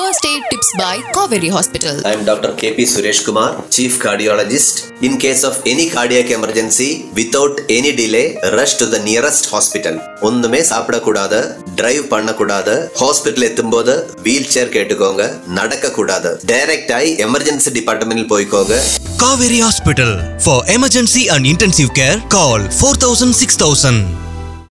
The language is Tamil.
first aid tips by Kauvery hospital I am doctor K P Sureshkumar chief cardiologist in case of any cardiac emergency without any delay rush to the nearest hospital ஒண்ணுமே சாப்பிடக்கூடாது டிரைவ் பண்ணக்கூடாது ஹாஸ்பிட்டல் எத்தும்போது வீல் சேர் கேட்டுக்கோங்க நடக்கக்கூடாது டைரக்ட் ஆகி எமர்ஜென்சி டிபார்ட்மெண்ட் போய்க்கோங்க Kauvery hospital for emergency and intensive care call four thousand six thousand